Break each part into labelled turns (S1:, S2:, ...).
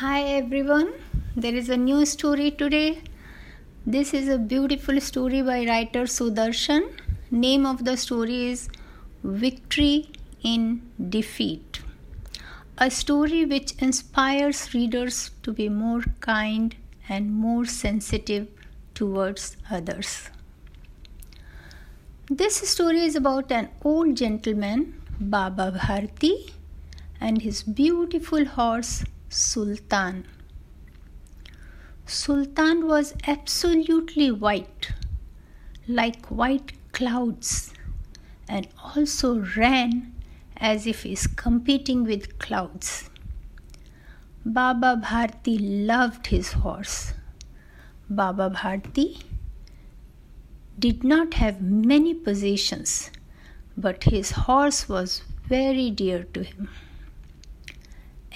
S1: Hi everyone, there is a new story today. This is a beautiful story by writer Sudarshan. Name of the story is Victory in Defeat. A story which inspires readers to be more kind and more sensitive towards others. This story is about an old gentleman, Baba Bharti, and his beautiful horse Sultan. Sultan was absolutely white, like white clouds, and also ran as if he's competing with clouds. Baba Bharti loved his horse. Baba Bharti did not have many possessions, but his horse was very dear to him.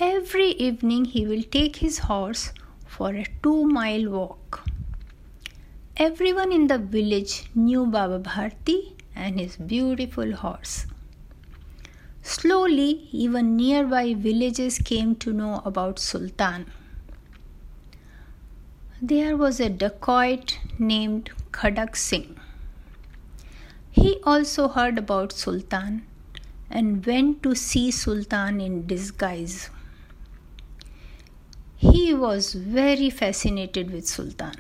S1: Every evening he will take his horse for a two mile walk. Everyone in the village knew Baba Bharti and his beautiful horse. Slowly, even nearby villages came to know about Sultan. There was a dacoit named Khadak Singh. He also heard about Sultan and went to see Sultan in disguise. He was very fascinated with Sultan.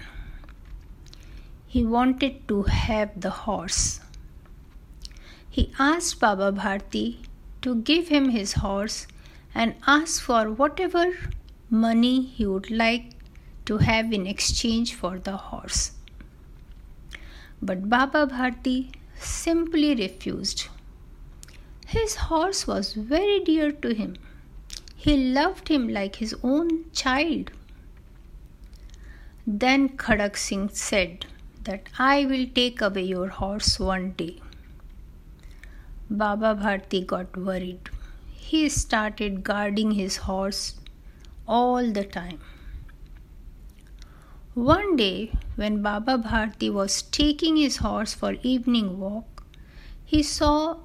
S1: He wanted to have the horse. He asked Baba Bharti to give him his horse and asked for whatever money he would like to have in exchange for the horse. But Baba Bharti simply refused. His horse was very dear to him. He loved him like his own child. Then Khadak Singh said that I will take away your horse one day. Baba Bharti got worried. He started guarding his horse all the time. One day, when Baba Bharti was taking his horse for evening walk, he saw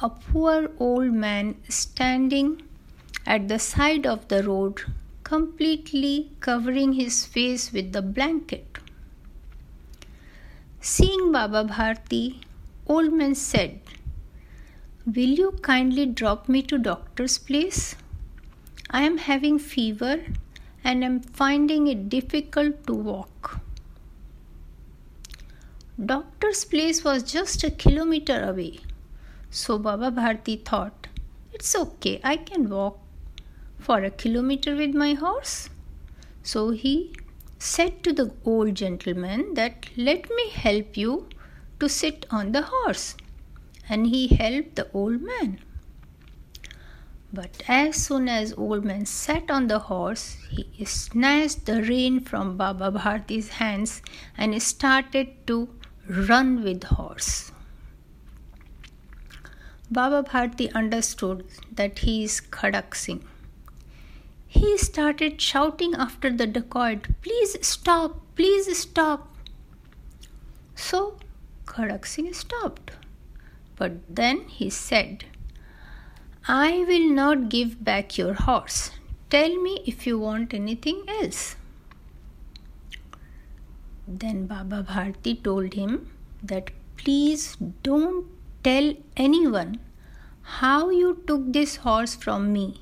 S1: a poor old man standing at the side of the road, completely covering his face with the blanket. Seeing Baba Bharti, old man said, Will you kindly drop me to doctor's place? I am having fever and am finding it difficult to walk. Doctor's place was just a kilometer away, so Baba Bharti thought, It's okay, I can walk for a kilometer with my horse? So he said to the old gentleman that let me help you to sit on the horse. And he helped the old man. But as soon as old man sat on the horse, he snatched the rein from Baba Bharti's hands and started to run with horse. Baba Bharti understood that he is Khadak Singh he started shouting after the dacoit, Please stop, please stop. So Khadak Singh stopped. But then he said, I will not give back your horse. Tell me if you want anything else. Then Baba Bharti told him that please don't tell anyone how you took this horse from me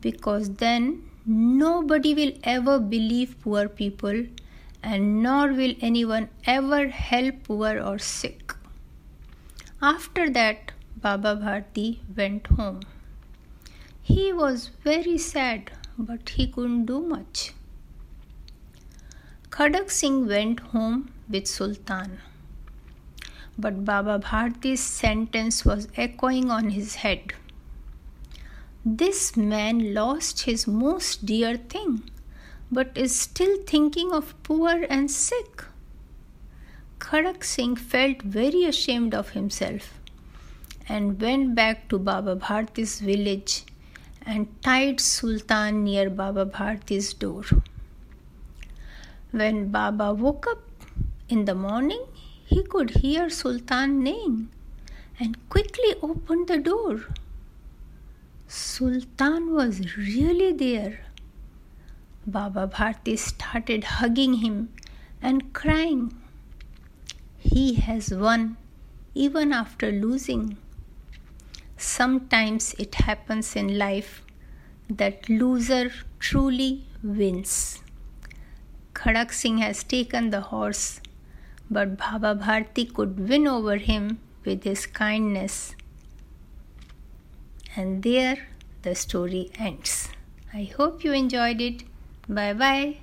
S1: because then nobody will ever believe poor people and nor will anyone ever help poor or sick. After that, Baba Bharti went home. He was very sad, but he couldn't do much. Khadak Singh went home with Sultan. But Baba Bharti's sentence was echoing on his head. This man lost his most dear thing, but is still thinking of poor and sick. Khadak Singh felt very ashamed of himself and went back to Baba Bharti's village and tied Sultan near Baba Bharti's door. When Baba woke up in the morning, he could hear Sultan neighing and quickly opened the door. Sultan was really there. Baba Bharti started hugging him and crying. He has won even after losing. Sometimes it happens in life that loser truly wins. Khadak Singh has taken the horse, but Baba Bharti could win over him with his kindness. And there the story ends. I hope you enjoyed it. Bye bye.